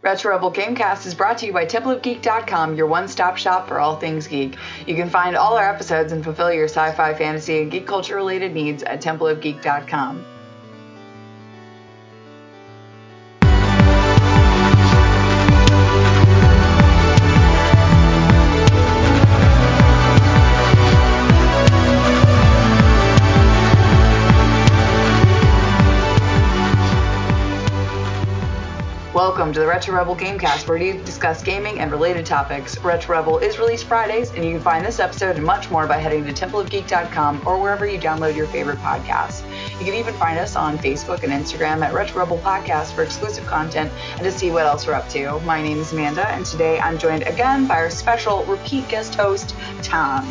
Retro Rebel Gamecast is brought to you by TempleofGeek.com, your one-stop shop for all things geek. You can find all our episodes and fulfill your sci-fi, fantasy, and geek culture-related needs at TempleofGeek.com. Retro Rebel Gamecast, where we discuss gaming and related topics. Retro Rebel is released Fridays, and you can find this episode and much more by heading to templeofgeek.com or wherever you download your favorite podcasts. You can even find us on Facebook and Instagram at Retro Rebel Podcast for exclusive content and to see what else we're up to. My name is Amanda, and today I'm joined again by our special repeat guest host, Tom.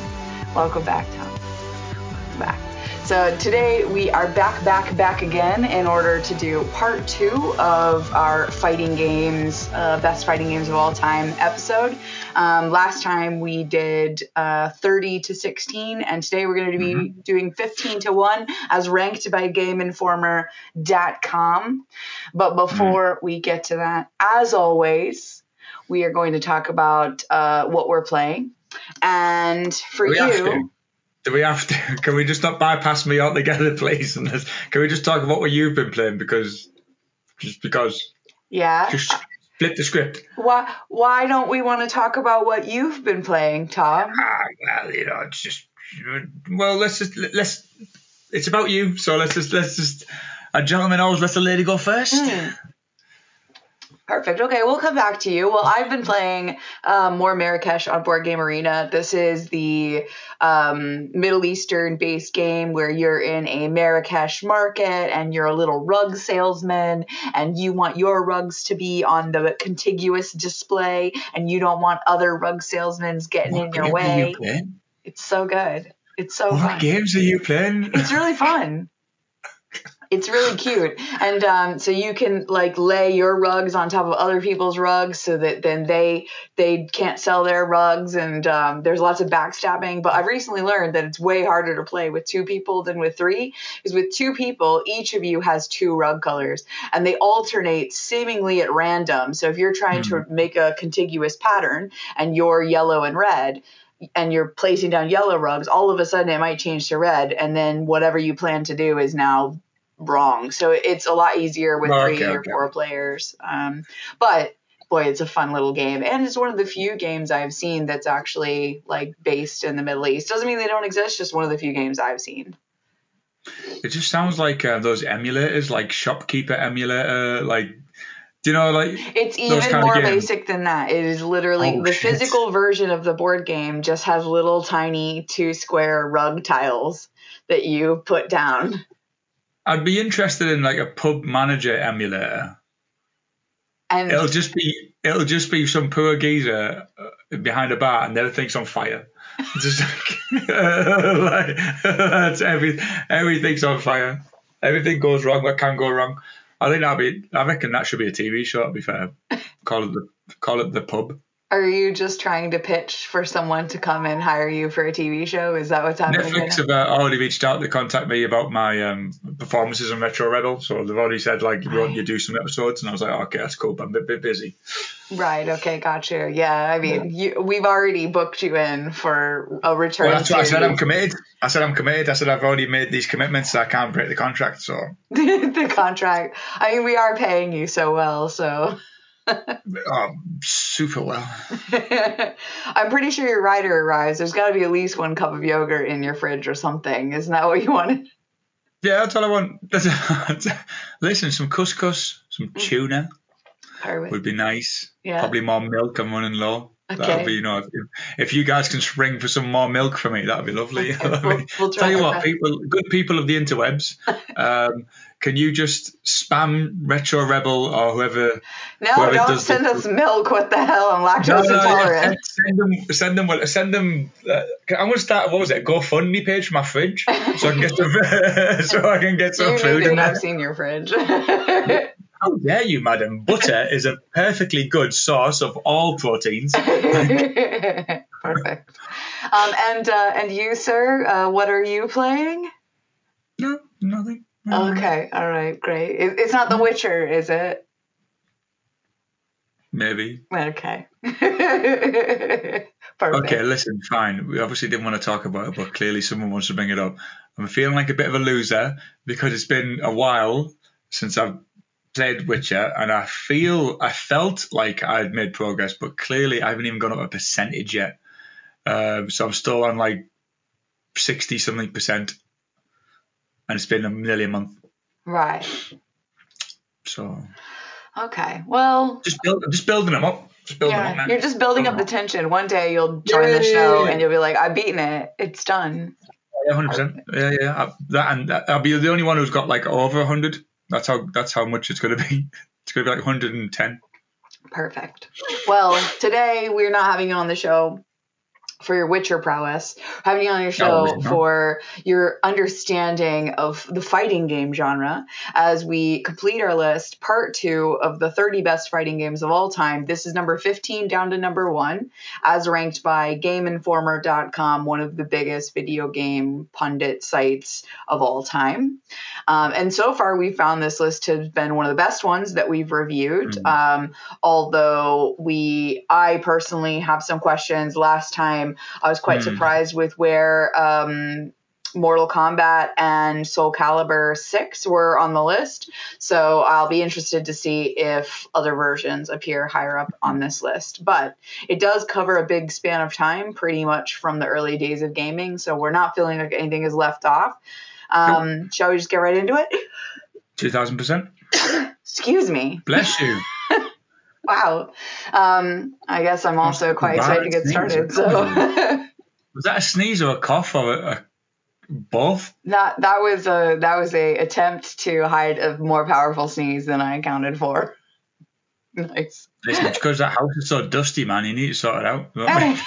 Welcome back, Tom. Welcome back. So today we are back, back, back again in order to do part two of our fighting games, uh, best fighting games of all time episode. Um, last time we did uh, 30 to 16, and today we're going to be mm-hmm. doing 15 to 1 as ranked by GameInformer.com. But before mm-hmm. we get to that, as always, we are going to talk about uh, what we're playing. And for we you, do we have to? Can we just not bypass me altogether, please? And can we just talk about what you've been playing? Because just because. Yeah. Just flip the script. Why? Why don't we want to talk about what you've been playing, Tom? Ah, well, you know, it's just. Well, let's just let's. It's about you, so let's just let's just. A gentleman always lets a lady go first. Mm. Perfect. Okay, we'll come back to you. Well, I've been playing um, more Marrakesh on Board Game Arena. This is the um, Middle Eastern based game where you're in a Marrakesh market and you're a little rug salesman and you want your rugs to be on the contiguous display and you don't want other rug salesmen getting what in your way. You it's so good. It's so what fun. games are you playing? It's really fun. It's really cute. And um, so you can like lay your rugs on top of other people's rugs so that then they they can't sell their rugs and um, there's lots of backstabbing. But I've recently learned that it's way harder to play with two people than with three. Because with two people, each of you has two rug colors and they alternate seemingly at random. So if you're trying mm. to hmm. make a contiguous pattern and you're yellow and red, and you're placing down yellow rugs, all of a sudden it might change to red, and then whatever you plan to do is now wrong. So it's a lot easier with three or okay. four players. Um, but boy, it's a fun little game, and it's one of the few games I've seen that's actually like based in the Middle East. Doesn't mean they don't exist. Just one of the few games I've seen. It just sounds like uh, those emulators, like Shopkeeper emulator, like. Do you know, like it's even more basic than that. It is literally oh, the shit. physical version of the board game. Just has little tiny two square rug tiles that you put down. I'd be interested in like a pub manager emulator. And it'll just be it'll just be some poor geezer uh, behind a bar and everything's on fire. just like, like that's every everything's on fire. Everything goes wrong. What can go wrong? I think that'd be. I reckon that should be a TV show. To be fair, call it the call it the pub. Are you just trying to pitch for someone to come and hire you for a TV show? Is that what's happening? Netflix have uh, already reached out to contact me about my um, performances on Retro Rebel. So they've already said, like, you want you do some episodes? And I was like, okay, that's cool, but I'm a bit, bit busy. Right. Okay. Got you. Yeah. I mean, you, we've already booked you in for a return. Well, that's what I said. I'm committed. I said I'm committed. I said I've already made these commitments. So I can't break the contract. So the contract. I mean, we are paying you so well. So oh, super well. I'm pretty sure your rider arrives. There's got to be at least one cup of yogurt in your fridge or something. Isn't that what you wanted? Yeah, that's all I want. Listen, some couscous, some mm. tuna Perfect. would be nice. Yeah. Probably more milk. I'm running low. Okay. That'll be, you know, if, if, you guys can spring for some more milk for me, that'd be lovely. Okay, we'll, we'll tell you what, people, good people of the interwebs, um, can you just spam Retro Rebel or whoever? No, whoever don't send us milk. What the hell? I'm lactose no, no, intolerant. Send them, send them, send them. Uh, I'm gonna start. What was it? GoFundMe page for my fridge, so I can get some, so I can get some you food. In I've seen your fridge. How dare you, madam? Butter is a perfectly good source of all proteins. Perfect. Um, and uh, and you, sir, uh, what are you playing? No, nothing. Okay, all right, great. It, it's not The Witcher, is it? maybe. Okay. okay, listen, fine. We obviously didn't want to talk about it, but clearly someone wants to bring it up. I'm feeling like a bit of a loser because it's been a while since I've played Witcher, and I feel I felt like I'd made progress, but clearly I haven't even gone up a percentage yet. Um, so I'm still on like sixty something percent, and it's been a nearly a month. Right. So. Okay. Well. Just build, just building them up. Just building yeah, them up, You're just building up the tension. One day you'll join the show and you'll be like, "I've beaten it. It's done." Yeah, hundred percent. Yeah, yeah. I, that and I'll be the only one who's got like over hundred. That's how that's how much it's going to be. It's going to be like 110. Perfect. Well, today we're not having you on the show for your Witcher prowess, having you on your show oh, for your understanding of the fighting game genre as we complete our list, part two of the 30 best fighting games of all time. This is number 15 down to number one, as ranked by GameInformer.com, one of the biggest video game pundit sites of all time. Um, and so far, we found this list to have been one of the best ones that we've reviewed. Mm-hmm. Um, although we, I personally have some questions. Last time, I was quite mm. surprised with where um, Mortal Kombat and Soul Calibur 6 were on the list. So I'll be interested to see if other versions appear higher up on this list. But it does cover a big span of time, pretty much from the early days of gaming. So we're not feeling like anything is left off. Um, nope. Shall we just get right into it? 2000%. Excuse me. Bless you. wow. Um, I guess I'm also quite excited to get started. So. was that a sneeze or a cough or a, both? That that was a that was a attempt to hide a more powerful sneeze than I accounted for. Nice. It's because that house is so dusty, man. You need to sort it out.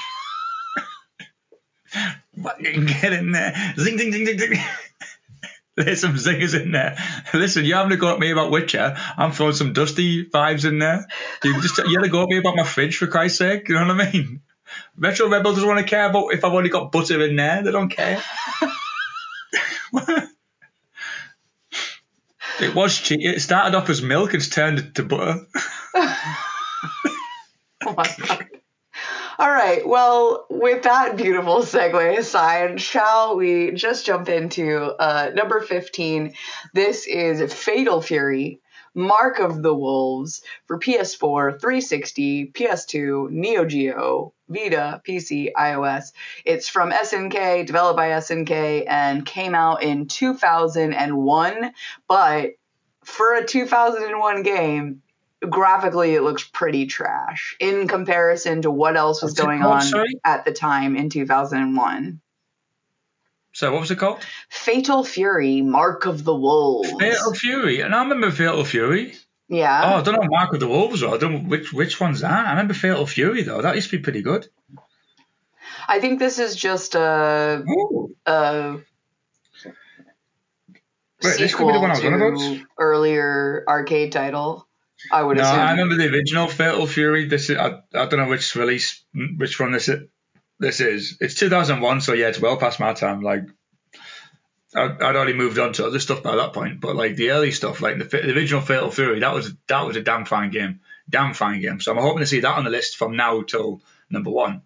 Get in there. Zing, zing, zing, zing, zing. There's some zingers in there. Listen, you haven't got me about Witcher. I'm throwing some dusty vibes in there. You just you had to go at me about my fridge for Christ's sake. You know what I mean? Retro Rebel doesn't want to care about if I've only got butter in there. They don't care. it was cheap. It started off as milk it's turned into butter. oh my god. All right. Well, with that beautiful segue aside, shall we just jump into uh, number 15? This is Fatal Fury. Mark of the Wolves for PS4, 360, PS2, Neo Geo, Vita, PC, iOS. It's from SNK, developed by SNK, and came out in 2001. But for a 2001 game, graphically it looks pretty trash in comparison to what else was What's going on sorry? at the time in 2001. So what was it called? Fatal Fury: Mark of the Wolves. Fatal Fury, and I remember Fatal Fury. Yeah. Oh, I don't know Mark of the Wolves. Or I don't know which which one's that. I remember Fatal Fury though. That used to be pretty good. I think this is just a Ooh. a Wait, this could be the one I was on about. Earlier arcade title. I would. No, assume. I remember the original Fatal Fury. This is I, I don't know which release, which one this is. This is. It's 2001, so yeah, it's well past my time. Like, I'd, I'd already moved on to other stuff by that point. But like the early stuff, like the, the original Fatal Fury, that was that was a damn fine game, damn fine game. So I'm hoping to see that on the list from now till number one.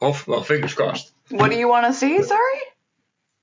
Oh, well, fingers crossed. What do you want to see? Sorry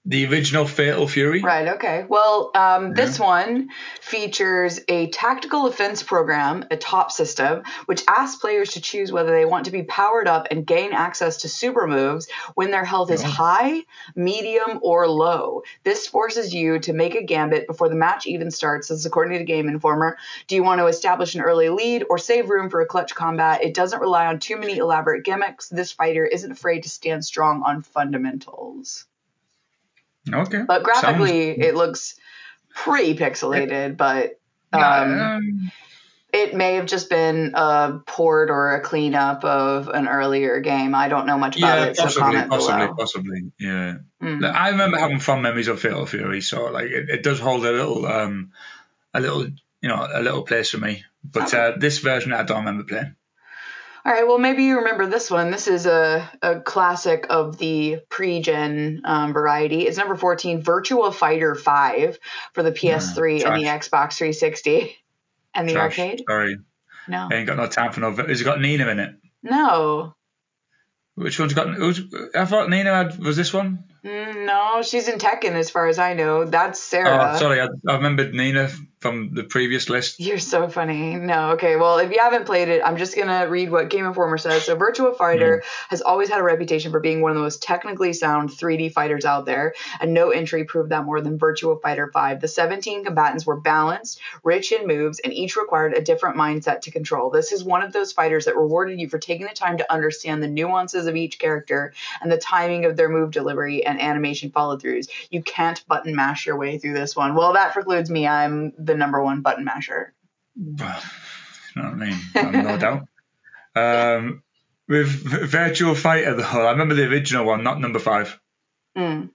the original Fatal Fury. Right. Okay. Well, um, this one features a tactical offense program, a top system, which asks players to choose whether they want to be powered up and gain access to super moves when their health is high, medium, or low. This forces you to make a gambit before the match even starts. This is according to Game Informer. Do you want to establish an early lead or save room for a clutch combat? It doesn't rely on too many elaborate gimmicks. This fighter isn't afraid to stand strong on fundamentals. Okay. But graphically, Sounds... it looks pretty pixelated, but um, um, it may have just been a port or a cleanup of an earlier game. I don't know much about yeah, it, possibly, so possibly, below. Possibly, yeah. Mm. I remember having fun memories of Fatal Fury, so like it, it does hold a little, um, a little, you know, a little place for me. But uh, this version, I don't remember playing. All right, well, maybe you remember this one. This is a, a classic of the pre gen um, variety. It's number 14, Virtua Fighter 5 for the PS3 mm, and the Xbox 360 and the trash. arcade. Sorry. No. I ain't got no time for no. Has it got Nina in it? No. Which one's got? I thought Nina had, was this one. Mm, no, she's in Tekken as far as I know. That's Sarah. Oh, sorry, I, I remembered Nina from the previous list. You're so funny. No, okay. Well, if you haven't played it, I'm just gonna read what Game Informer says. So, Virtua Fighter mm. has always had a reputation for being one of the most technically sound 3D fighters out there, and no entry proved that more than Virtua Fighter 5. The 17 combatants were balanced, rich in moves, and each required a different mindset to control. This is one of those fighters that rewarded you for taking the time to understand the nuances of each character and the timing of their move delivery and animation follow throughs. You can't button mash your way through this one. Well, that precludes me. I'm the number one button masher. Well, you know what I mean? no doubt. Um, with Virtual Fighter, though, I remember the original one, not number five. Mm.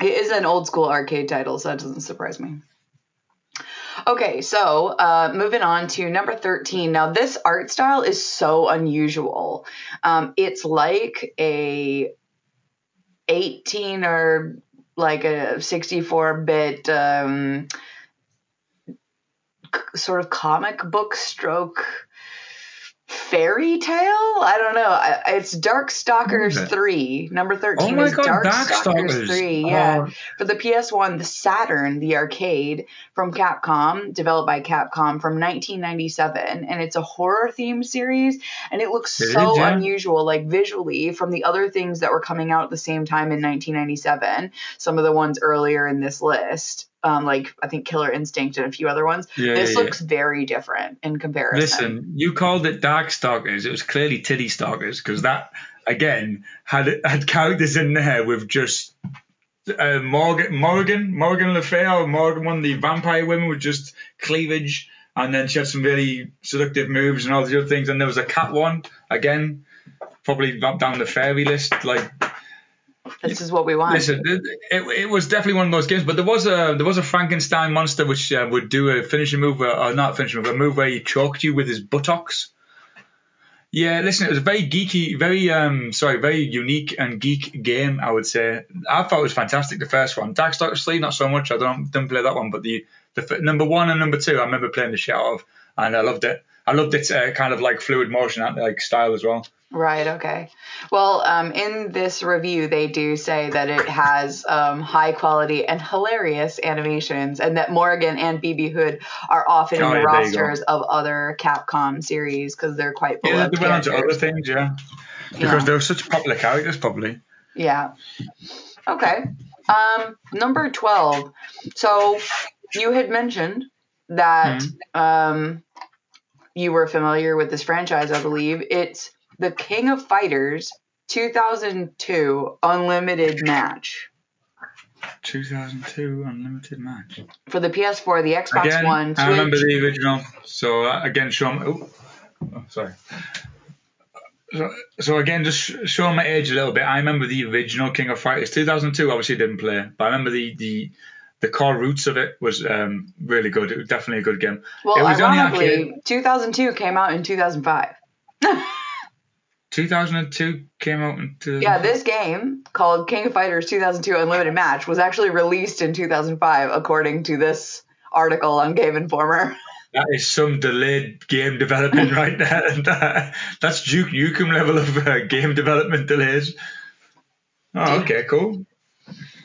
It is an old school arcade title, so that doesn't surprise me. Okay, so uh, moving on to number 13. Now, this art style is so unusual. Um, it's like a 18 or like a 64 bit um, sort of comic book stroke fairy tale. I don't know. It's Darkstalkers three. Number thirteen oh is God, Dark, Darkstalkers, Stalkers, three. Oh. Yeah, oh. for the PS One, the Saturn, the arcade from Capcom, developed by Capcom from 1997, and it's a horror themed series, and it looks it so yeah. unusual, like visually, from the other things that were coming out at the same time in 1997. Some of the ones earlier in this list um, like I think Killer Instinct and a few other ones. Yeah, this yeah, looks yeah. very different in comparison. Listen, you called it Darkstalkers. It was clearly Titty Stalkers because that again had had characters in there with just uh, Morgan Morgan Morgan Le Fay or Morgan one of the vampire women with just cleavage, and then she had some really seductive moves and all these other things. And there was a cat one again, probably down the fairy list, like this is what we want. Listen, it, it, was definitely one of those games, but there was a there was a Frankenstein monster which uh, would do a finishing move, or, or not finishing move, a move where he choked you with his buttocks. Yeah, listen, it was a very geeky, very um, sorry, very unique and geek game. I would say. I thought it was fantastic. The first one, Darkstalkers three, not so much. I don't didn't play that one, but the the number one and number two, I remember playing the shit out of, and I loved it. I loved its uh, kind of like fluid motion, like style as well. Right. Okay. Well, um, in this review, they do say that it has um, high quality and hilarious animations, and that Morrigan and BB Hood are often oh, in the rosters of other Capcom series because they're quite. Yeah, they went on to other things, yeah, because yeah. they're such popular characters, probably. Yeah. Okay. Um, number twelve. So you had mentioned that mm-hmm. um, you were familiar with this franchise, I believe. It's the King of Fighters 2002 Unlimited Match. 2002 Unlimited Match. For the PS4, the Xbox again, One, Switch. I remember the original. So uh, again, show me. Oh, oh, sorry. So, so again, just showing my age a little bit. I remember the original King of Fighters 2002. Obviously, didn't play, but I remember the the the core roots of it was um, really good. It was definitely a good game. Well, ironically, 2002 came out in 2005. 2002 came out into yeah this game called king of fighters 2002 unlimited match was actually released in 2005 according to this article on game informer. That is some delayed game development right there. That's duke nukem level of uh, game development delays. Oh okay cool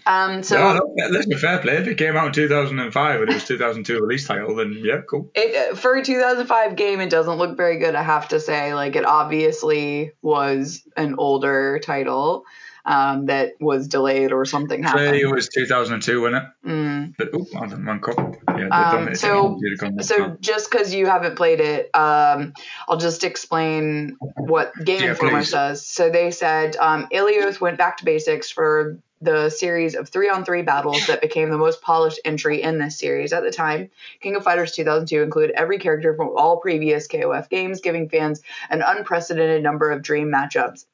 um, so no, no, listen, fair play. If it came out in 2005 and it was 2002 release title, then yeah, cool. It, for a 2005 game, it doesn't look very good. I have to say, like it obviously was an older title um, that was delayed or something happened. it was 2002, wasn't it? Mm. But, oh, cup. Yeah, um, so, so just because you haven't played it, um, I'll just explain what Game yeah, Informer please. says. So they said um, Eolith went back to basics for the series of three on three battles that became the most polished entry in this series at the time. King of Fighters 2002 included every character from all previous KOF games, giving fans an unprecedented number of dream matchups.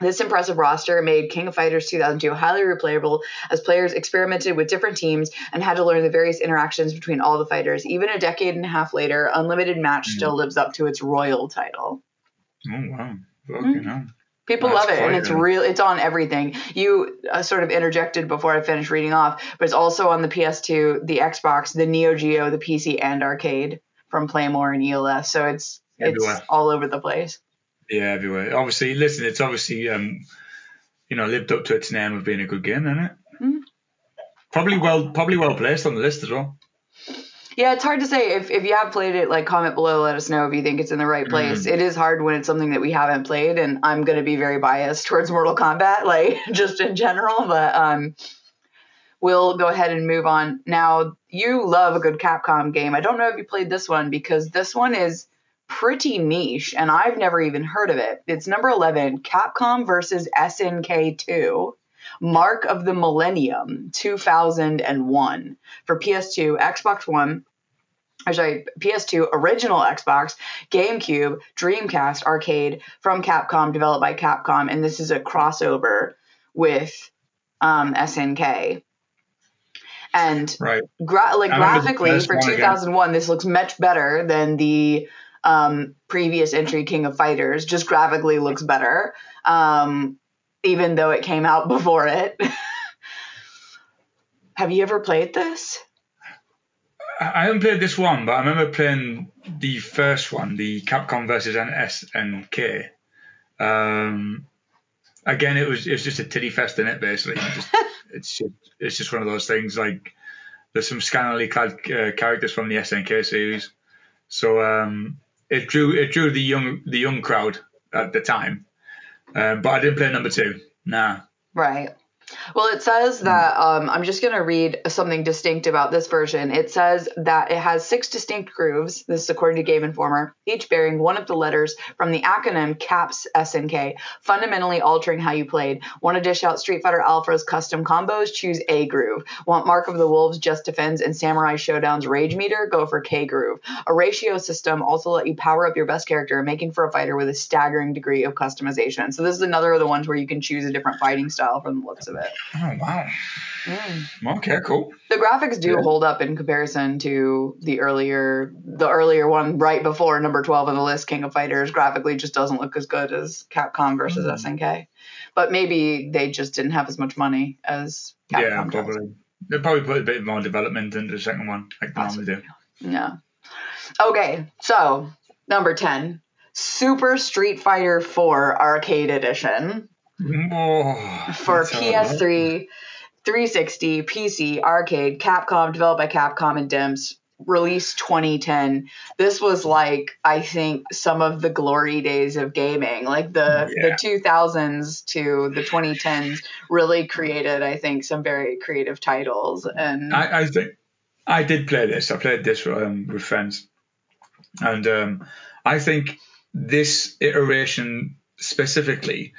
This impressive roster made King of Fighters 2002 highly replayable as players experimented with different teams and had to learn the various interactions between all the fighters. Even a decade and a half later, Unlimited Match mm. still lives up to its royal title. Oh, wow. Fucking mm. People That's love it, and it's real. It's on everything. You uh, sort of interjected before I finished reading off, but it's also on the PS2, the Xbox, the Neo Geo, the PC, and arcade. from Playmore and Eolith. So it's everywhere. it's all over the place. Yeah, everywhere. Obviously, listen, it's obviously um, you know lived up to its name of being a good game, isn't it? Mm-hmm. Probably well, probably well placed on the list as well. Yeah, it's hard to say. If if you have played it, like comment below, let us know if you think it's in the right place. Mm. It is hard when it's something that we haven't played, and I'm gonna be very biased towards Mortal Kombat, like just in general. But um, we'll go ahead and move on. Now, you love a good Capcom game. I don't know if you played this one because this one is pretty niche, and I've never even heard of it. It's number 11, Capcom versus SNK 2. Mark of the Millennium 2001 for PS2, Xbox One, or sorry, PS2, original Xbox, GameCube, Dreamcast, arcade from Capcom, developed by Capcom, and this is a crossover with um, SNK. And right. gra- like graphically for 2001, this looks much better than the um, previous entry, King of Fighters. Just graphically looks better. Um, even though it came out before it. Have you ever played this? I haven't played this one, but I remember playing the first one, the Capcom versus SNK. Um, again, it was it was just a titty fest in it, basically. Just, it's just, it's just one of those things. Like there's some scantily clad uh, characters from the SNK series, so um, it drew it drew the young the young crowd at the time. Um, but I didn't play number two. Nah. Right. Well, it says hmm. that um, I'm just going to read something distinct about this version. It says that it has six distinct grooves. This is according to Game Informer, each bearing one of the letters from the acronym CAPS SNK, fundamentally altering how you played. Want to dish out Street Fighter Alpha's custom combos? Choose A groove. Want Mark of the Wolves Just Defends and Samurai Shodown's Rage Meter? Go for K groove. A ratio system also let you power up your best character, making for a fighter with a staggering degree of customization. So this is another of the ones where you can choose a different fighting style from the looks of it. Oh wow. Mm. Okay, cool. The graphics do yeah. hold up in comparison to the earlier the earlier one right before number 12 on the list King of Fighters graphically just doesn't look as good as Capcom versus mm. SNK. But maybe they just didn't have as much money as Capcom. Yeah, probably. They probably put a bit more development into the second one like they normally do. Yeah. Okay, so number 10, Super Street Fighter 4 Arcade Edition. Oh, for PS3, 360, PC, arcade, Capcom, developed by Capcom and Dimps, released 2010. This was like I think some of the glory days of gaming. Like the yeah. the 2000s to the 2010s really created I think some very creative titles and I, I think I did play this. I played this um, with friends. And um, I think this iteration specifically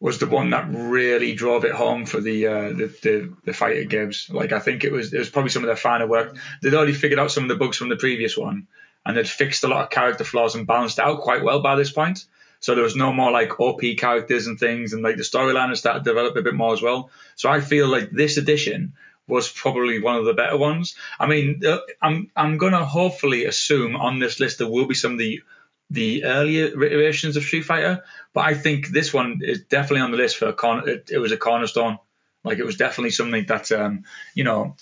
was the one that really drove it home for the uh, the, the, the fighter games. Like I think it was it was probably some of their finer work. They'd already figured out some of the bugs from the previous one, and they'd fixed a lot of character flaws and balanced out quite well by this point. So there was no more like OP characters and things, and like the storyline has started to develop a bit more as well. So I feel like this edition was probably one of the better ones. I mean, uh, I'm I'm gonna hopefully assume on this list there will be some of the the earlier iterations of Street Fighter, but I think this one is definitely on the list for a con. It, it was a cornerstone. Like it was definitely something that um, you know.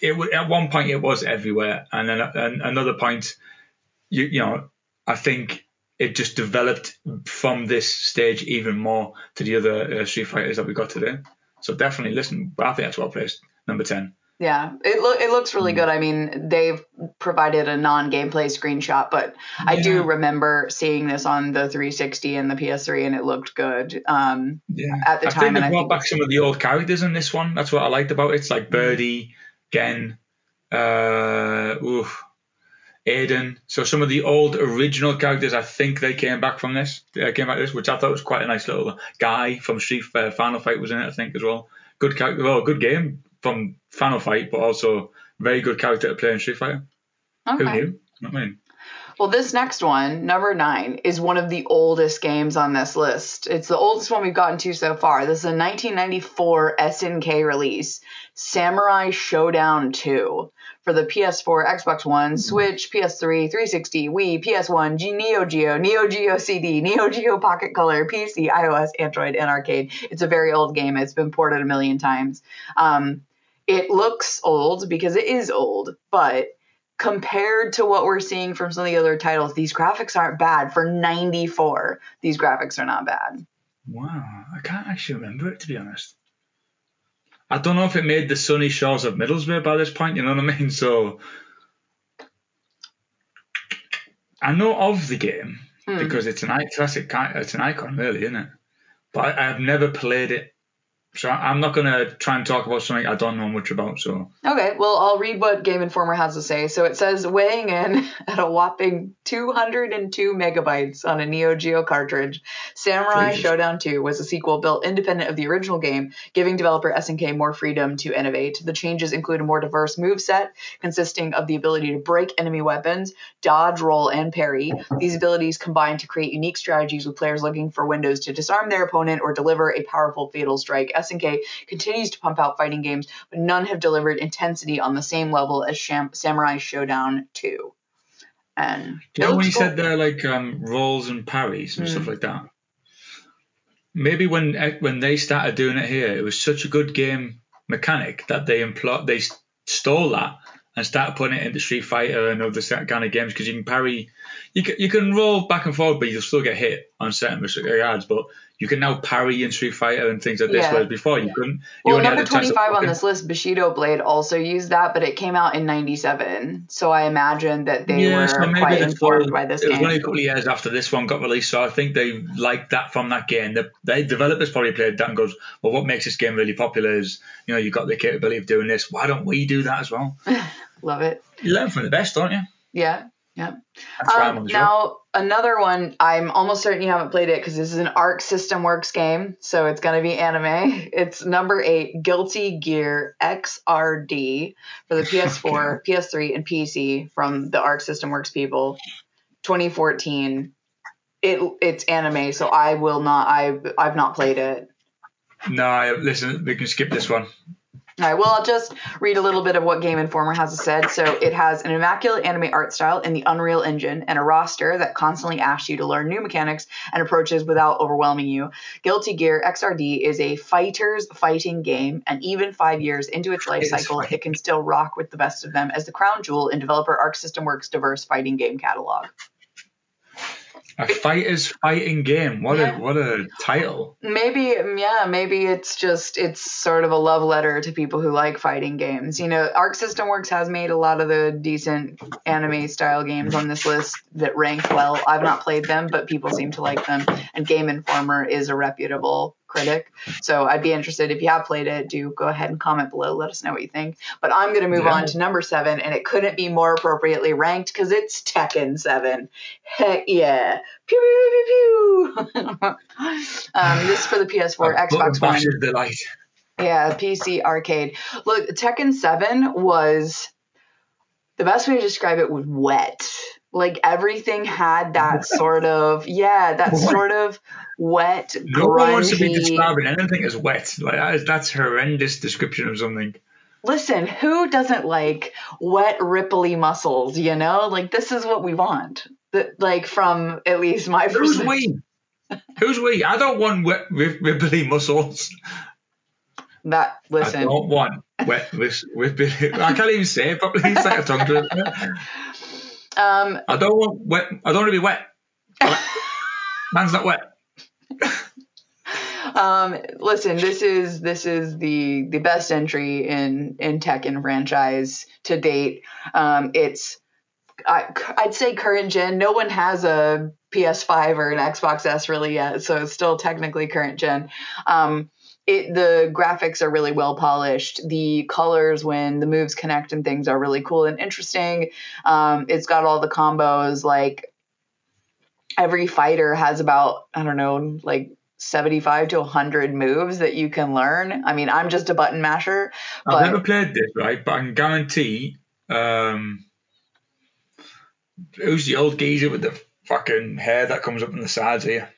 It at one point it was everywhere, and then another point, you you know, I think it just developed from this stage even more to the other uh, Street Fighters that we got today. So definitely listen. I think that's well placed. Number ten. Yeah, it lo- it looks really mm. good. I mean, they've provided a non-gameplay screenshot, but yeah. I do remember seeing this on the 360 and the PS3, and it looked good. Um, yeah. at the I time. Think they brought back some of the old characters in this one. That's what I liked about it. It's like mm. Birdie, Gen, uh, oof, Adon. So some of the old original characters, I think they came back from this. They came back this, which I thought was quite a nice little guy from Street uh, Final Fight was in it, I think as well. Good character, well, good game from Final Fight, but also very good character to play in Street Fighter. Okay. Who knew? I mean. Well, this next one, number nine, is one of the oldest games on this list. It's the oldest one we've gotten to so far. This is a 1994 SNK release, Samurai Shodown 2, for the PS4, Xbox One, hmm. Switch, PS3, 360, Wii, PS1, G- Neo Geo, Neo Geo CD, Neo Geo Pocket Color, PC, iOS, Android, and arcade. It's a very old game. It's been ported a million times. Um, it looks old because it is old, but compared to what we're seeing from some of the other titles, these graphics aren't bad. For 94, these graphics are not bad. Wow, I can't actually remember it to be honest. I don't know if it made the sunny shores of Middlesbrough by this point, you know what I mean? So I know of the game hmm. because it's an classic, it's an icon, really, isn't it? But I, I've never played it so I'm not going to try and talk about something I don't know much about. So okay, well I'll read what Game Informer has to say. So it says weighing in at a whopping 202 megabytes on a Neo Geo cartridge, Samurai Jesus. Shodown 2 was a sequel built independent of the original game, giving developer SNK more freedom to innovate. The changes include a more diverse move set consisting of the ability to break enemy weapons, dodge, roll, and parry. These abilities combine to create unique strategies with players looking for windows to disarm their opponent or deliver a powerful fatal strike. SNK continues to pump out fighting games, but none have delivered intensity on the same level as Sham- Samurai Shodown 2. And you know when you cool. said there like um, rolls and parries and mm. stuff like that. Maybe when eh, when they started doing it here, it was such a good game mechanic that they employed they stole that and started putting it into Street Fighter and other kind of games because you can parry, you can, you can roll back and forward, but you'll still get hit on certain regards. Uh, but you can now parry in Street Fighter and things like this, yeah. whereas before you couldn't. You well, number 25 on this list, Bushido Blade also used that, but it came out in 97. So I imagine that they yeah, were so quite informed by this it game. It was only a couple of years after this one got released, so I think they liked that from that game. The, the developers probably played that and goes, well, what makes this game really popular is, you know, you've got the capability of doing this. Why don't we do that as well? Love it. You learn from the best, don't you? Yeah. Yeah. Um, now another one, I'm almost certain you haven't played it because this is an Arc System Works game, so it's gonna be anime. It's number eight, Guilty Gear XRD for the PS4, PS3, and PC from the Arc System Works people, 2014. It it's anime, so I will not. I I've not played it. No, listen, we can skip this one. All right, well, I'll just read a little bit of what Game Informer has said. So it has an immaculate anime art style in the Unreal Engine and a roster that constantly asks you to learn new mechanics and approaches without overwhelming you. Guilty Gear XRD is a fighter's fighting game, and even five years into its life cycle, it can still rock with the best of them as the crown jewel in developer Arc System Works' diverse fighting game catalog. A fighter's fighting game. What yeah. a what a title. Maybe yeah, maybe it's just it's sort of a love letter to people who like fighting games. You know, Arc System Works has made a lot of the decent anime style games on this list that rank well. I've not played them, but people seem to like them. And Game Informer is a reputable critic. So I'd be interested if you have played it, do go ahead and comment below. Let us know what you think. But I'm going to move yeah. on to number seven, and it couldn't be more appropriately ranked because it's Tekken 7. Heck yeah. Pew, pew, pew, pew. um, this is for the PS4, Xbox One. Delight. Yeah, PC arcade. Look, Tekken 7 was the best way to describe it was wet like everything had that sort of yeah that sort of wet no grungy... one wants to be describing anything as wet. Like that is, that's horrendous description of something. Listen who doesn't like wet ripply muscles you know? Like this is what we want. That like from at least my who's we who's we i don't want wet ripply muscles. That listen. i don't want wet with, with I can't even say it properly. It's like a tongue twister. Um, I don't want wet. I don't want to be wet. Man's not wet. um, listen, this is this is the the best entry in in Tekken franchise to date. Um, it's I, I'd say current gen. No one has a PS5 or an Xbox S really yet, so it's still technically current gen. Um, it the graphics are really well polished. The colors when the moves connect and things are really cool and interesting. Um, it's got all the combos. Like every fighter has about I don't know like 75 to 100 moves that you can learn. I mean, I'm just a button masher. But... I've never played this, right? But I can guarantee. Um, who's the old geezer with the fucking hair that comes up on the sides here?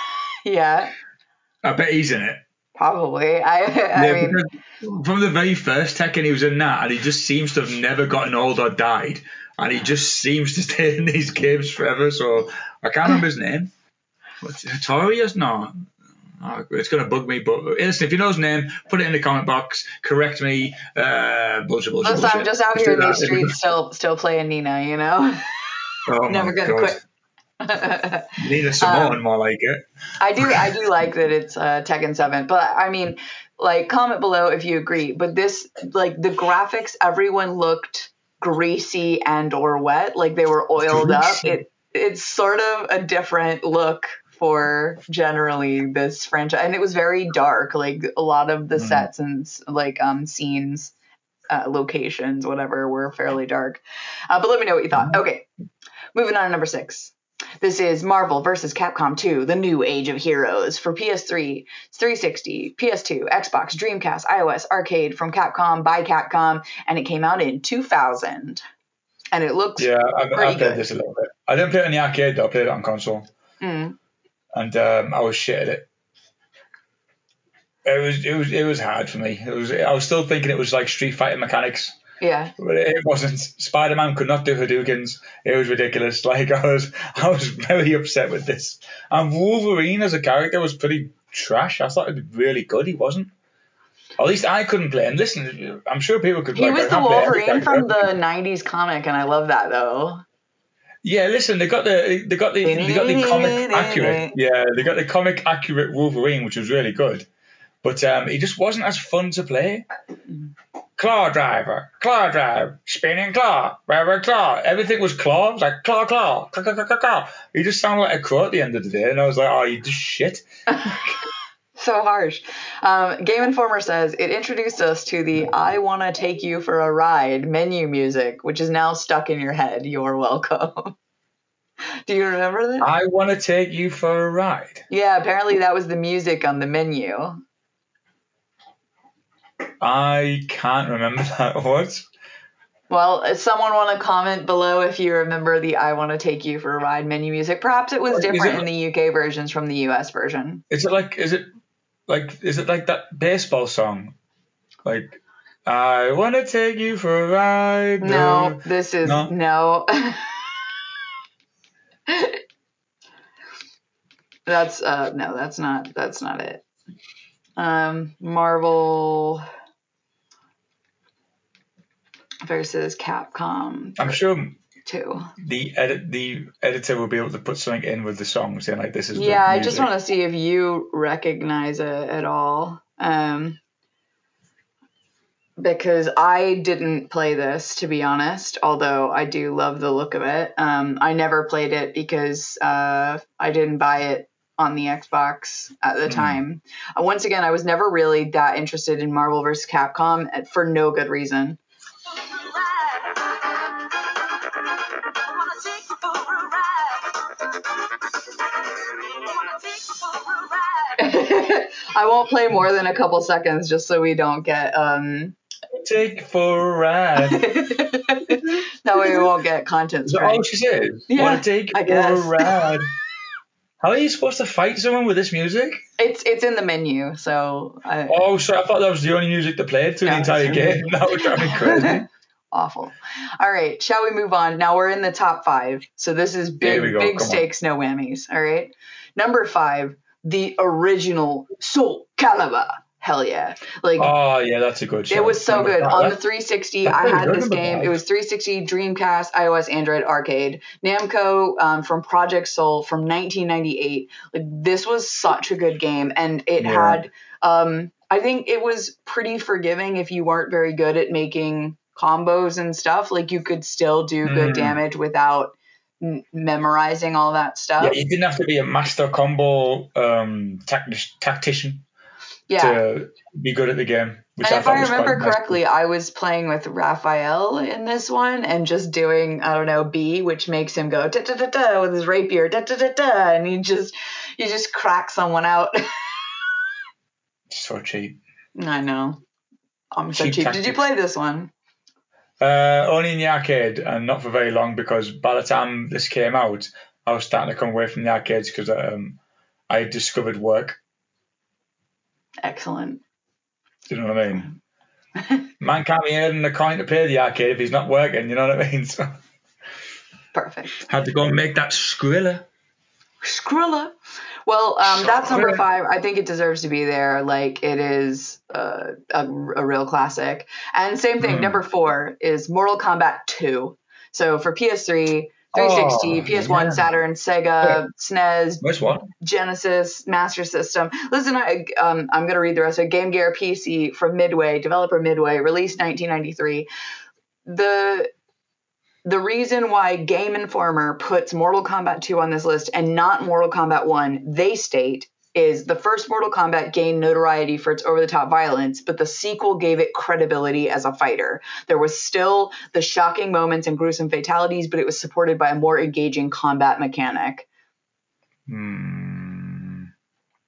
yeah. I bet he's in it. Probably. I, I yeah, mean, from the very first Tekken, he was in that, and he just seems to have never gotten old or died, and he just seems to stay in these games forever. So I can't remember his name. Notorious? No. Oh, it's going to bug me, but listen, if you know his name, put it in the comment box. Correct me. Uh, bullshit, bullshit, Listen, I'm just out here in these streets, still, still playing Nina. You know, oh never gonna quit. Nina Simone, um, more like it. I do, I do like that it's uh, Tekken Seven, but I mean, like, comment below if you agree. But this, like, the graphics, everyone looked greasy and or wet, like they were oiled greasy. up. It, it's sort of a different look for generally this franchise, and it was very dark. Like a lot of the mm. sets and like um scenes, uh, locations, whatever, were fairly dark. Uh, but let me know what you thought. Mm. Okay, moving on to number six. This is Marvel vs. Capcom 2, The New Age of Heroes for PS3, 360, PS2, Xbox, Dreamcast, iOS, arcade from Capcom by Capcom, and it came out in 2000. And it looks yeah, I, I played this a little bit. I didn't play it in the arcade though. I played it on console, mm. and um, I was shit at it. It was it was it was hard for me. It was I was still thinking it was like Street Fighter mechanics. Yeah. But it wasn't. Spider Man could not do Hadoukens. It was ridiculous. Like I was, I was very upset with this. And Wolverine as a character was pretty trash. I thought it'd be really good. He wasn't. At least I couldn't play him. Listen, I'm sure people could. He like, was the Wolverine from the '90s comic, and I love that though. Yeah, listen, they got the they got the they got the comic accurate. Yeah, they got the comic accurate Wolverine, which was really good, but um, he just wasn't as fun to play. Claw driver, claw drive, spinning claw, rubber claw. Everything was claw. It was like claw, claw, claw, claw, claw, claw. He just sounded like a crow at the end of the day, and I was like, oh, you just shit. so harsh. Um, Game Informer says it introduced us to the "I want to take you for a ride" menu music, which is now stuck in your head. You're welcome. Do you remember that? I want to take you for a ride. Yeah, apparently that was the music on the menu. I can't remember that. What? Well, someone want to comment below if you remember the "I want to take you for a ride" menu music. Perhaps it was different it, in the UK versions from the US version. Is it like? Is it like? Is it like that baseball song? Like, I want to take you for a ride. No, this is no. no. that's uh no, that's not that's not it. Um, Marvel versus Capcom. I'm sure too. The edit the editor will be able to put something in with the song saying like this is Yeah, I just want to see if you recognize it at all. Um because I didn't play this to be honest, although I do love the look of it. Um I never played it because uh I didn't buy it on the Xbox at the mm. time. Uh, once again, I was never really that interested in Marvel vs. Capcom for no good reason. I won't play more than a couple seconds just so we don't get um take for a ride. that way we won't get content. Is all she said? Yeah, Wanna take I for a ride. How are you supposed to fight someone with this music? It's it's in the menu, so. I, oh, so I thought that was the only music they played through no, the entire game. That would drive me crazy. Awful. All right, shall we move on? Now we're in the top five, so this is big big Come stakes, on. no whammies. All right, number five, the original Soul Calibur. Hell yeah! Like oh yeah, that's a good show. It was so good on the 360. I had this game. It was 360, Dreamcast, iOS, Android, arcade. Namco um, from Project Soul from 1998. Like this was such a good game, and it yeah. had. Um, I think it was pretty forgiving if you weren't very good at making combos and stuff. Like you could still do good mm. damage without memorizing all that stuff. Yeah, you didn't have to be a master combo um, tactician yeah. to be good at the game. and I if I remember correctly, nice. I was playing with Raphael in this one and just doing I don't know B, which makes him go da da da da with his rapier da da da da, and he just he just cracks someone out. so cheap. I know. I'm so cheap. cheap. Did you play this one? Uh, only in the arcade and not for very long because by the time this came out, I was starting to come away from the arcades because um, I discovered work. Excellent. Do you know what I mean? Man can't be earning a coin to play the arcade if he's not working. You know what I mean? So Perfect. Had to go and make that Skrilla. Skrilla. Well, um, that's number five. I think it deserves to be there. Like it is uh, a, a real classic. And same thing. Mm. Number four is Mortal Kombat 2. So for PS3, 360, oh, PS1, yeah. Saturn, Sega, SNES, which one? Genesis, Master System. Listen, I, um, I'm going to read the rest of it. Game Gear PC from Midway, developer Midway, released 1993. The the reason why Game Informer puts Mortal Kombat 2 on this list and not Mortal Kombat 1, they state, is the first Mortal Kombat gained notoriety for its over the top violence, but the sequel gave it credibility as a fighter. There was still the shocking moments and gruesome fatalities, but it was supported by a more engaging combat mechanic. Hmm.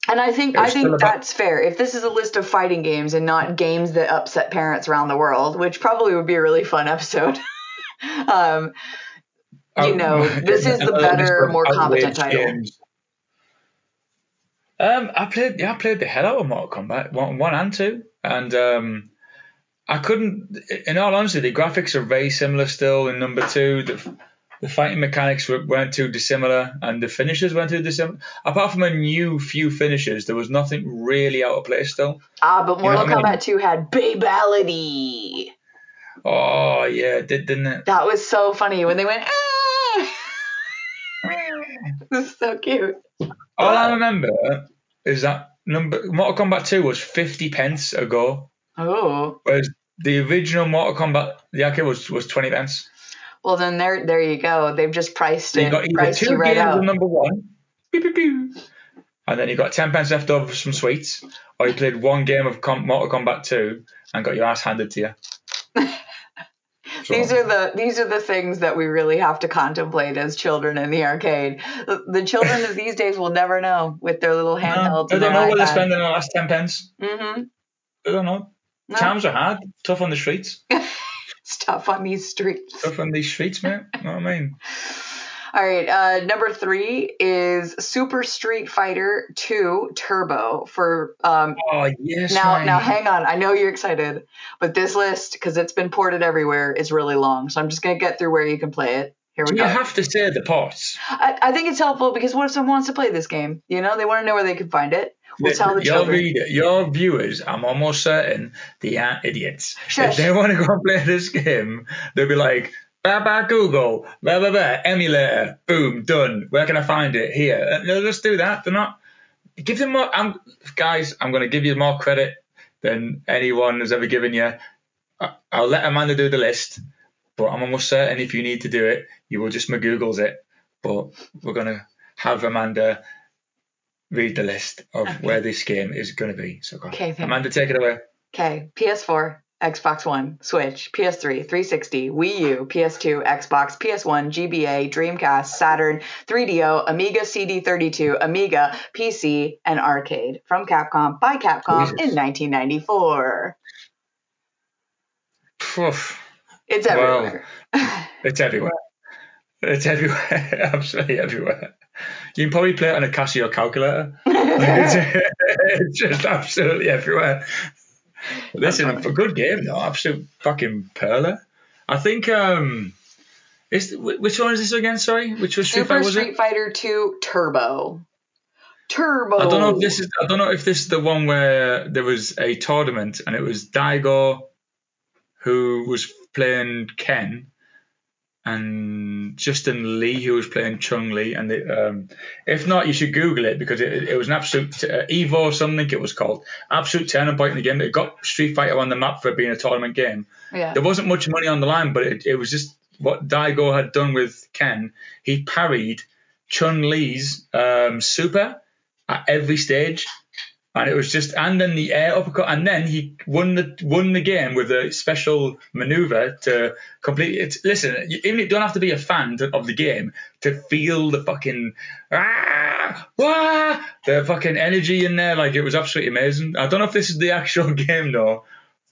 And I think I think that's fair. If this is a list of fighting games and not games that upset parents around the world, which probably would be a really fun episode. um, you oh, know, this is the better, more competent title. Games. Um, I played, yeah, I played the hell out of Mortal Kombat one, one and two, and um, I couldn't. In all honesty, the graphics are very similar still in number two. The, the fighting mechanics weren't too dissimilar, and the finishes weren't too dissimilar. Apart from a new few finishes, there was nothing really out of place still. Ah, but Mortal you know Kombat I mean? 2 had Babality. Oh yeah, it did didn't it? That was so funny when they went. Ah! this is so cute. All I remember is that number Mortal Kombat 2 was 50 pence a go. Oh. Whereas the original Mortal Kombat, the arcade was, was 20 pence. Well, then there there you go. They've just priced it. You got either two right games number one, pew, pew, pew, and then you got 10 pence left over for some sweets, or you played one game of Mortal Kombat 2 and got your ass handed to you. These are the these are the things that we really have to contemplate as children in the arcade. The, the children of these days will never know with their little handhelds. No, they don't know where they're spending the last ten pence. Mm-hmm. They don't know. No. Times are hard, tough on the streets. it's tough on these streets. Tough on these streets, man. You know what I mean? All right, uh, number three is Super Street Fighter 2 Turbo for. Um, oh yes. Now, now, hang on. I know you're excited, but this list, because it's been ported everywhere, is really long. So I'm just gonna get through where you can play it. Here we Do go. You have to say the ports. I, I think it's helpful because what if someone wants to play this game? You know, they want to know where they can find it. We'll the, tell the your children. Reader, your viewers, I'm almost certain they aren't idiots. Shush. If they want to go and play this game, they'll be like, Google, blah, blah, blah, emulator, boom, done. Where can I find it? Here. Uh, no, let's do that. They're not. Give them more. I'm, guys, I'm going to give you more credit than anyone has ever given you. I'll let Amanda do the list, but I'm almost certain if you need to do it, you will just McGoogles it. But we're going to have Amanda read the list of okay. where this game is going to be. So, okay, Amanda, take it away. Okay, PS4, Xbox One, Switch, PS3, 360, Wii U, PS2, Xbox, PS1, GBA, Dreamcast, Saturn, 3DO, Amiga CD32, Amiga, PC, and Arcade from Capcom by Capcom Jesus. in 1994. Oof. It's everywhere. Well, it's everywhere. It's everywhere. Absolutely everywhere. You can probably play it on a Casio calculator. it's, it's just absolutely everywhere. This is a good game though. Absolute fucking perler. I think um is which one is this again? Sorry, which was Street Super Fighter? Was Street it? Fighter Two Turbo. Turbo. I don't know if this is. I don't know if this is the one where there was a tournament and it was Daigo who was playing Ken and Justin Lee, who was playing Chun Li. And um, if not, you should Google it because it, it was an absolute uh, Evo something it was called. Absolute turning point in the game. It got Street Fighter on the map for being a tournament game. Yeah. There wasn't much money on the line, but it, it was just what Daigo had done with Ken. He parried Chun Li's um, super at every stage and it was just and then the air uppercut and then he won the won the game with a special maneuver to complete it. Listen, even you don't have to be a fan to, of the game to feel the fucking ah, ah, the fucking energy in there. Like it was absolutely amazing. I don't know if this is the actual game though,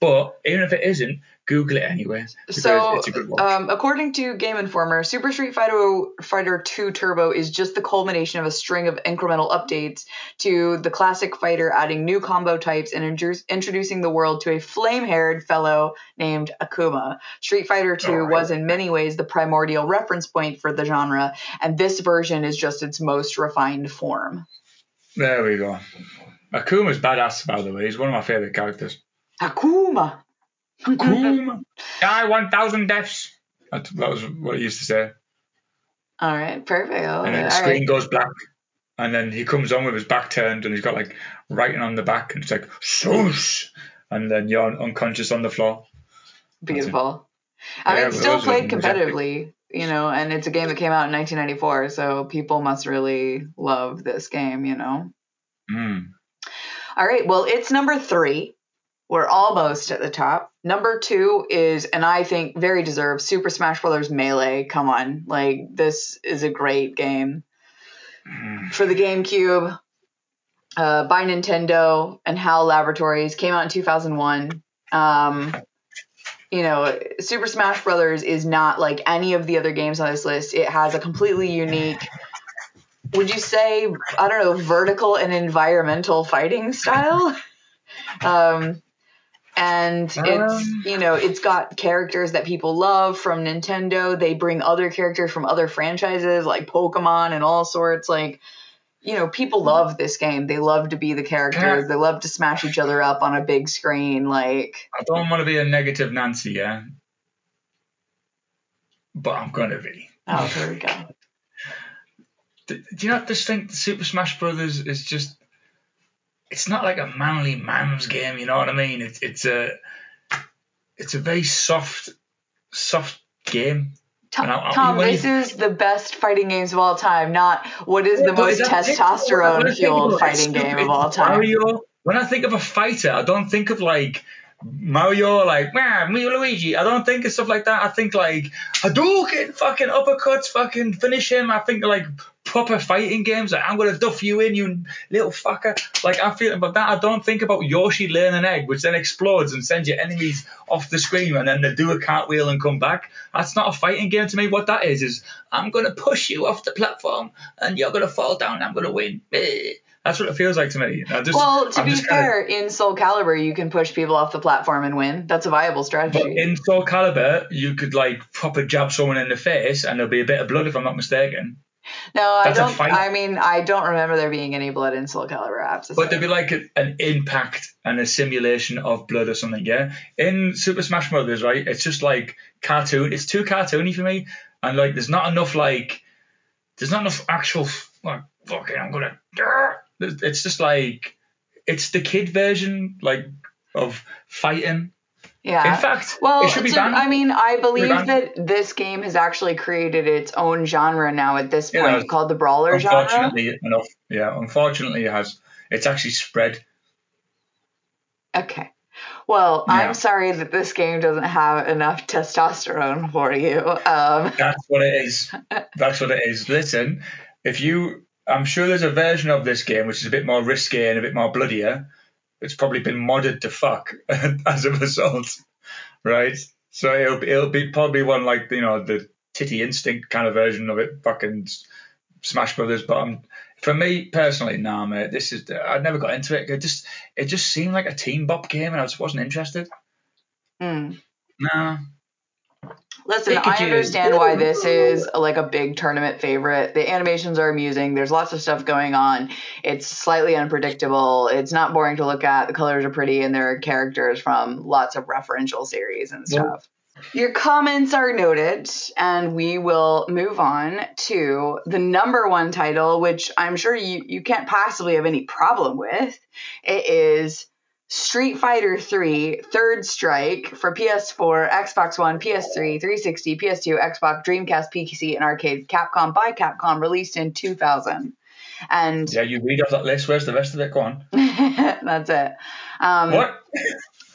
but even if it isn't, Google it anyway. So, um, according to Game Informer, Super Street Fighter Fighter 2 Turbo is just the culmination of a string of incremental updates to the classic fighter, adding new combo types and introducing the world to a flame-haired fellow named Akuma. Street Fighter 2 right. was in many ways the primordial reference point for the genre, and this version is just its most refined form. There we go. Akuma's badass, by the way. He's one of my favorite characters. Akuma. Akuma. Die 1,000 deaths. That, that was what he used to say. All right, perfect. and then the screen right. goes black, and then he comes on with his back turned, and he's got like writing on the back, and it's like swoosh, and then you're unconscious on the floor. Beautiful. I mean, it's still played competitively, you know, and it's a game that came out in 1994, so people must really love this game, you know. Mm. All right, well, it's number three. We're almost at the top. Number two is, and I think very deserved, Super Smash Bros. Melee. Come on, like this is a great game mm. for the GameCube uh, by Nintendo and HAL Laboratories. Came out in 2001. Um, you know, Super Smash Brothers is not like any of the other games on this list. It has a completely unique, would you say, I don't know, vertical and environmental fighting style. Um, and it's um, you know it's got characters that people love from Nintendo. They bring other characters from other franchises like Pokemon and all sorts. Like you know, people love this game. They love to be the characters. They love to smash each other up on a big screen. Like I don't want to be a negative Nancy, yeah, but I'm gonna be. Oh, here we go. Do, do you not just think Super Smash Brothers is just it's not like a manly man's game, you know what I mean? It's it's a it's a very soft soft game. Tom, I, Tom this you, is the best fighting games of all time, not what is the most testosterone fueled fighting game of all time. Mario, when I think of a fighter, I don't think of like Mario, like, man, me Luigi. I don't think of stuff like that. I think like Hadouken, fucking uppercuts, fucking finish him. I think like proper fighting games. Like, I'm gonna duff you in, you little fucker. Like I'm feel about that. I don't think about Yoshi laying an egg, which then explodes and sends your enemies off the screen, and then they do a cartwheel and come back. That's not a fighting game to me. What that is is I'm gonna push you off the platform, and you're gonna fall down. I'm gonna win. Eh. That's what it feels like to me. Just, well, to I'm be fair, kinda... in Soul Calibur, you can push people off the platform and win. That's a viable strategy. But in Soul Calibur, you could like proper jab someone in the face, and there'll be a bit of blood if I'm not mistaken. No, That's I don't. I mean, I don't remember there being any blood in Soul Calibur apps. But there'd be like a, an impact and a simulation of blood or something. Yeah, in Super Smash Brothers, right? It's just like cartoon. It's too cartoony for me, and like there's not enough like there's not enough actual like fucking I'm gonna it's just like it's the kid version, like of fighting. Yeah. In fact, well, it should be so, banned. I mean, I believe that this game has actually created its own genre now at this point, yeah, called the brawler unfortunately genre. Enough, yeah, unfortunately, it has. It's actually spread. Okay. Well, yeah. I'm sorry that this game doesn't have enough testosterone for you. Um, That's what it is. That's what it is. Listen, if you I'm sure there's a version of this game which is a bit more risky and a bit more bloodier. It's probably been modded to fuck as a result, right? So it'll, it'll be probably one like you know the titty instinct kind of version of it, fucking Smash Brothers. But um, for me personally, nah, mate, this is I never got into it. It just it just seemed like a team bop game, and I just wasn't interested. Mm. Nah, Listen, I understand why this is like a big tournament favorite. The animations are amusing. There's lots of stuff going on. It's slightly unpredictable. It's not boring to look at. The colors are pretty, and there are characters from lots of referential series and stuff. Your comments are noted, and we will move on to the number one title, which I'm sure you, you can't possibly have any problem with. It is Street Fighter 3 Third Strike for PS4, Xbox One, PS3, 360, PS2, Xbox, Dreamcast, PC, and arcade. Capcom by Capcom, released in 2000. And yeah, you read off that list. Where's the rest of it? Go on. That's it. Um, what?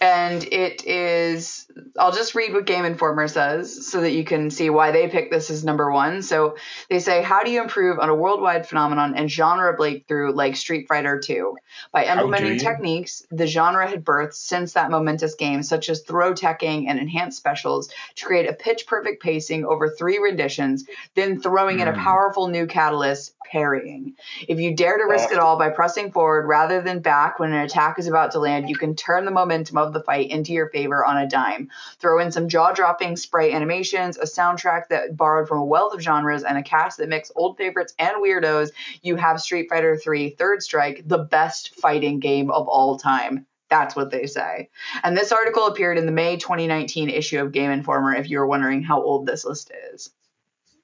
and it is I'll just read what Game Informer says so that you can see why they picked this as number one. So they say, How do you improve on a worldwide phenomenon and genre breakthrough like Street Fighter 2? By implementing techniques the genre had birthed since that momentous game, such as throw teching and enhanced specials, to create a pitch perfect pacing over three renditions, then throwing mm. in a hmm. powerful new catalyst, parrying. If you dare to risk it all by pressing forward rather than back when an attack is about to land, you can turn the momentum of the fight into your favor on a dime. Throw in some jaw dropping spray animations, a soundtrack that borrowed from a wealth of genres, and a cast that mix old favorites and weirdos. You have Street Fighter 3 Third Strike, the best fighting game of all time. That's what they say. And this article appeared in the May 2019 issue of Game Informer if you're wondering how old this list is.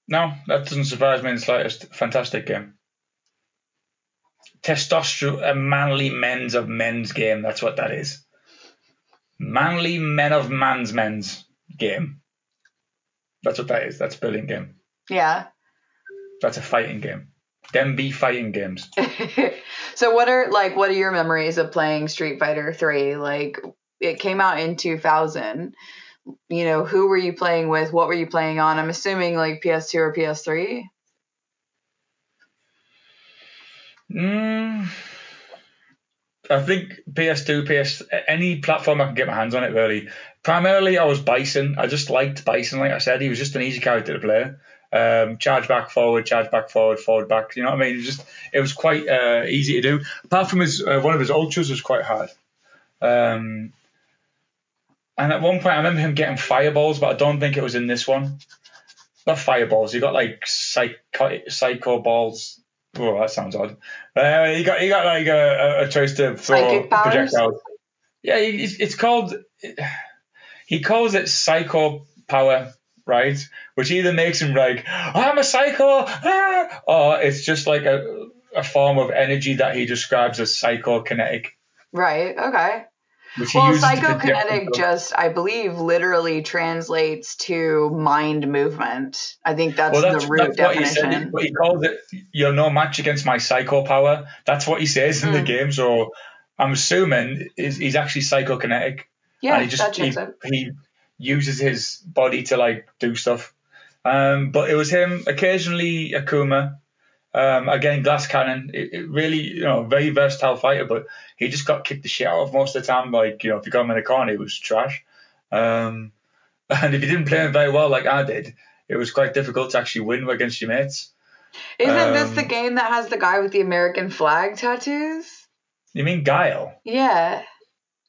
No, that doesn't surprise me in the slightest. Fantastic game. Testosterone, a manly men's of men's game. That's what that is. Manly men of man's men's game. That's what that is. That's a brilliant game. Yeah. That's a fighting game. Them be fighting games. so what are like what are your memories of playing Street Fighter 3? Like it came out in 2000 you know, who were you playing with? What were you playing on? I'm assuming like PS2 or PS3. Mm, I think PS2, PS any platform I can get my hands on it really. Primarily, I was Bison. I just liked Bison. Like I said, he was just an easy character to play. Um, charge back, forward, charge back, forward, forward, back. You know what I mean? It was just it was quite uh, easy to do. Apart from his uh, one of his ultras was quite hard. Um, and at one point, I remember him getting fireballs, but I don't think it was in this one. Not fireballs. He got like psycho, psycho balls. Oh, that sounds odd. Uh, he got he got like a, a choice to throw projectiles. Yeah, it's called. He calls it psycho power, right? Which either makes him like I'm a psycho, ah! or it's just like a a form of energy that he describes as psychokinetic. Right. Okay well, psychokinetic just, I believe, literally translates to mind movement. I think that's, well, that's the root that's definition. What he, said, what he calls it, you're no match against my psycho power. That's what he says in mm. the hmm. game. So I'm assuming he's, he's actually psychokinetic. Yeah, he just, he, he uses his body to like do stuff. Um, but it was him, occasionally Akuma, um, again, Glass Cannon, it, it, really, you know, very versatile fighter, but he just got kicked the shit out of most of the time. Like, you know, if you got him in a corner, it was trash. Um, and if you didn't play him very well, like I did, it was quite difficult to actually win against your mates. Isn't um, this the game that has the guy with the American flag tattoos? You mean Guile? Yeah.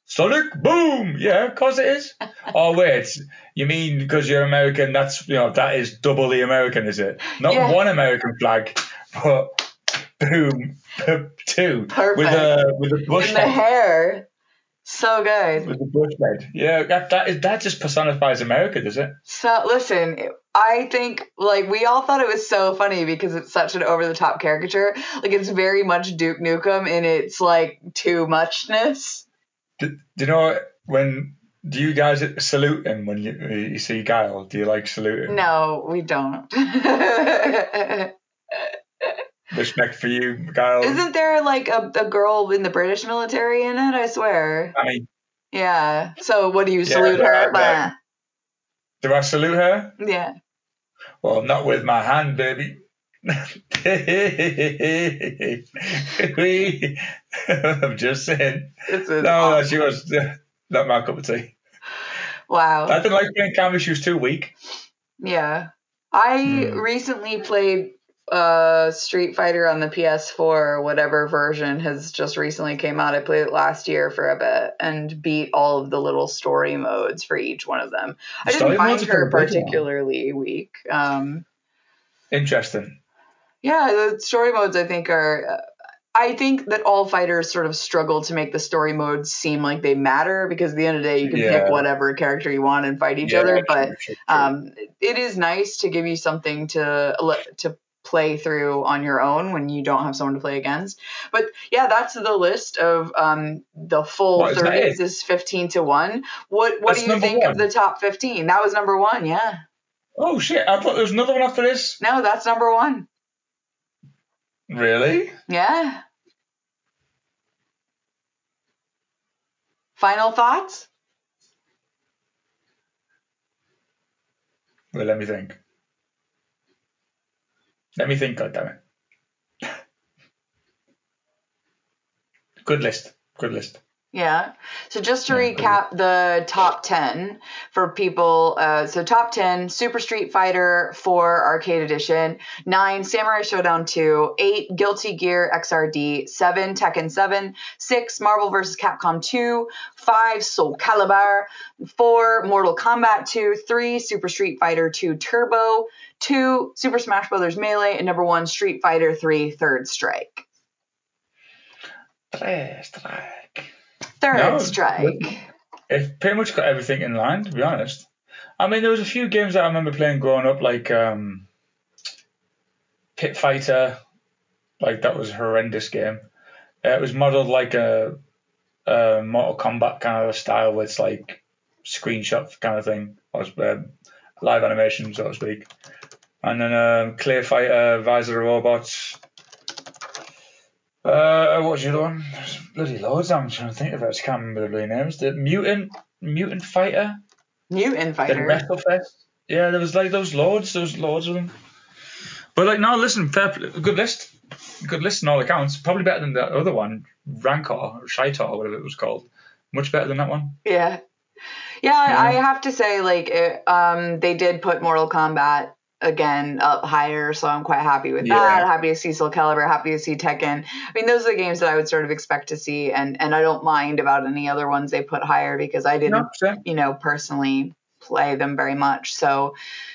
Sonic Boom! Yeah, of course it is. oh wait, you mean because you're American? That's you know that is doubly American, is it? Not yeah. one American flag but boom, two Perfect. with a with a bush in the hair. So good. With the bush head. Yeah, that, that, is, that just personifies America, does it? So, listen, I think, like, we all thought it was so funny because it's such an over the top caricature. Like, it's very much Duke Nukem in its, like, too muchness. Do, do you know when do you guys salute him when you, you see Guile? Do you like salute him? No, we don't. Respect for you, Guile. Isn't there like a, a girl in the British military in it? I swear. I mean, yeah. So what do you salute yeah, her? I, do I salute her? Yeah. Well, not with my hand, baby. I'm just saying. No, awesome. she was not my cup of tea. Wow. I didn't like playing Cammy. She was too weak. Yeah. I mm. recently played uh Street Fighter on the PS4 or whatever version has just recently came out. I played it last year for a bit and beat all of the little story modes for each one of them. I didn't find her particularly weak. Um, Interesting. Yeah, the story modes I think are. Uh, I think that all fighters sort of struggle to make the story modes seem like they matter because at the end of the day you can yeah. pick whatever character you want and fight each yeah, other. But. Um, it is nice to give you something to to play through on your own when you don't have someone to play against. But yeah, that's the list of um, the full 30s is 15 to 1. What what that's do you think one. of the top 15? That was number 1, yeah. Oh shit, I thought there was another one after this. No, that's number 1. Really? Yeah. Final thoughts? Well, let me think. Let me think, goddammit. Good list. Good list. Yeah. So just to recap the top 10 for people. Uh, so top 10, Super Street Fighter 4 Arcade Edition. 9, Samurai Shodown 2. 8, Guilty Gear XRD. 7, Tekken 7. 6, Marvel vs. Capcom 2. 5, Soul Calibur. 4, Mortal Kombat 2. 3, Super Street Fighter 2 Turbo. 2, Super Smash Bros. Melee. And number 1, Street Fighter 3 Third Strike. Third Strike. Third no, strike. It pretty much got everything in line, to be honest. I mean, there was a few games that I remember playing growing up, like um, Pit Fighter. Like that was a horrendous game. Uh, it was modeled like a, a Mortal Kombat kind of a style, where it's like screenshot kind of thing, or uh, live animation, so to speak. And then um, Clay Fighter, Visor Robots, uh, what was the other one? Bloody loads. I'm trying to think of it. I can't remember the bloody names. The mutant, mutant fighter. Mutant fighter. The WrestleFest. Yeah, there was like those loads. Those loads of them. But like, no, listen, fair, good list. Good list in all accounts. Probably better than the other one, Ranker or Shitor, or whatever it was called. Much better than that one. Yeah. Yeah, yeah. I have to say, like, it, um, they did put Mortal Kombat again up higher, so I'm quite happy with yeah. that. Happy to see Soul Calibur, happy to see Tekken. I mean, those are the games that I would sort of expect to see, and and I don't mind about any other ones they put higher because I didn't, no, you know, personally play them very much. So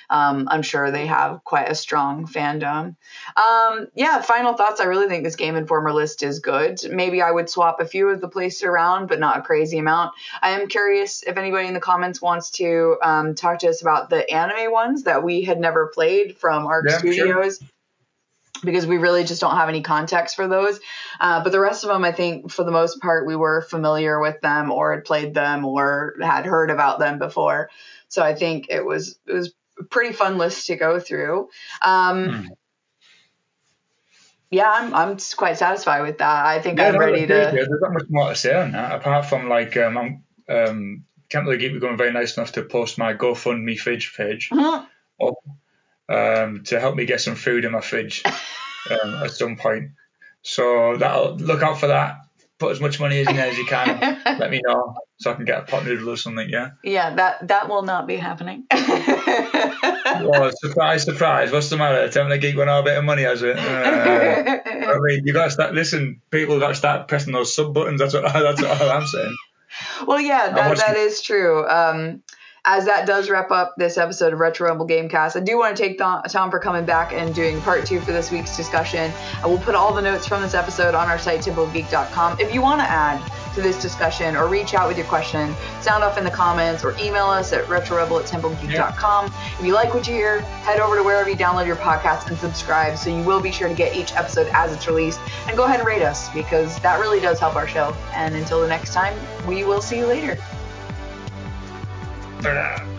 um, I'm sure they have quite a strong fandom. Um, yeah, final thoughts. I really think this Game Informer list is good. Maybe I would swap a few of the places around, but not a crazy amount. I am curious if anybody in the comments wants to um, talk to us about the anime ones that we had never played from ARC yeah, Studios. Sure because we really just don't have any context for those. Uh, but the rest of them, I think, for the most part, we were familiar with them or had played them or had heard about them before. So I think it was it was a pretty fun list to go through. Um, mm. Yeah, I'm I'm quite satisfied with that. I think yeah, I'm ready to. There's not much more to say on that, apart from like um, I'm um, can't really keep going very nice enough to post my GoFundMe fridge page mm-hmm. up um, to help me get some food in my fridge um, at some point. So that'll look out for that put as much money as in there as you can. let me know so I can get a pot noodle or something. Yeah. Yeah, that that will not be happening. surprise, surprise. What's the matter? Telling a geek all a bit of money, has it? Uh, I mean, you got to start. Listen, people got to start pressing those sub buttons. That's what that's all I'm saying. Well, yeah, that, that is true. Um, as that does wrap up this episode of Retro Rebel Gamecast, I do want to take Tom for coming back and doing part two for this week's discussion. I will put all the notes from this episode on our site, templegeek.com. If you want to add to this discussion or reach out with your question, sound off in the comments or email us at retrorebel at templegeek.com. Yeah. If you like what you hear, head over to wherever you download your podcast and subscribe so you will be sure to get each episode as it's released. And go ahead and rate us because that really does help our show. And until the next time, we will see you later. Blah.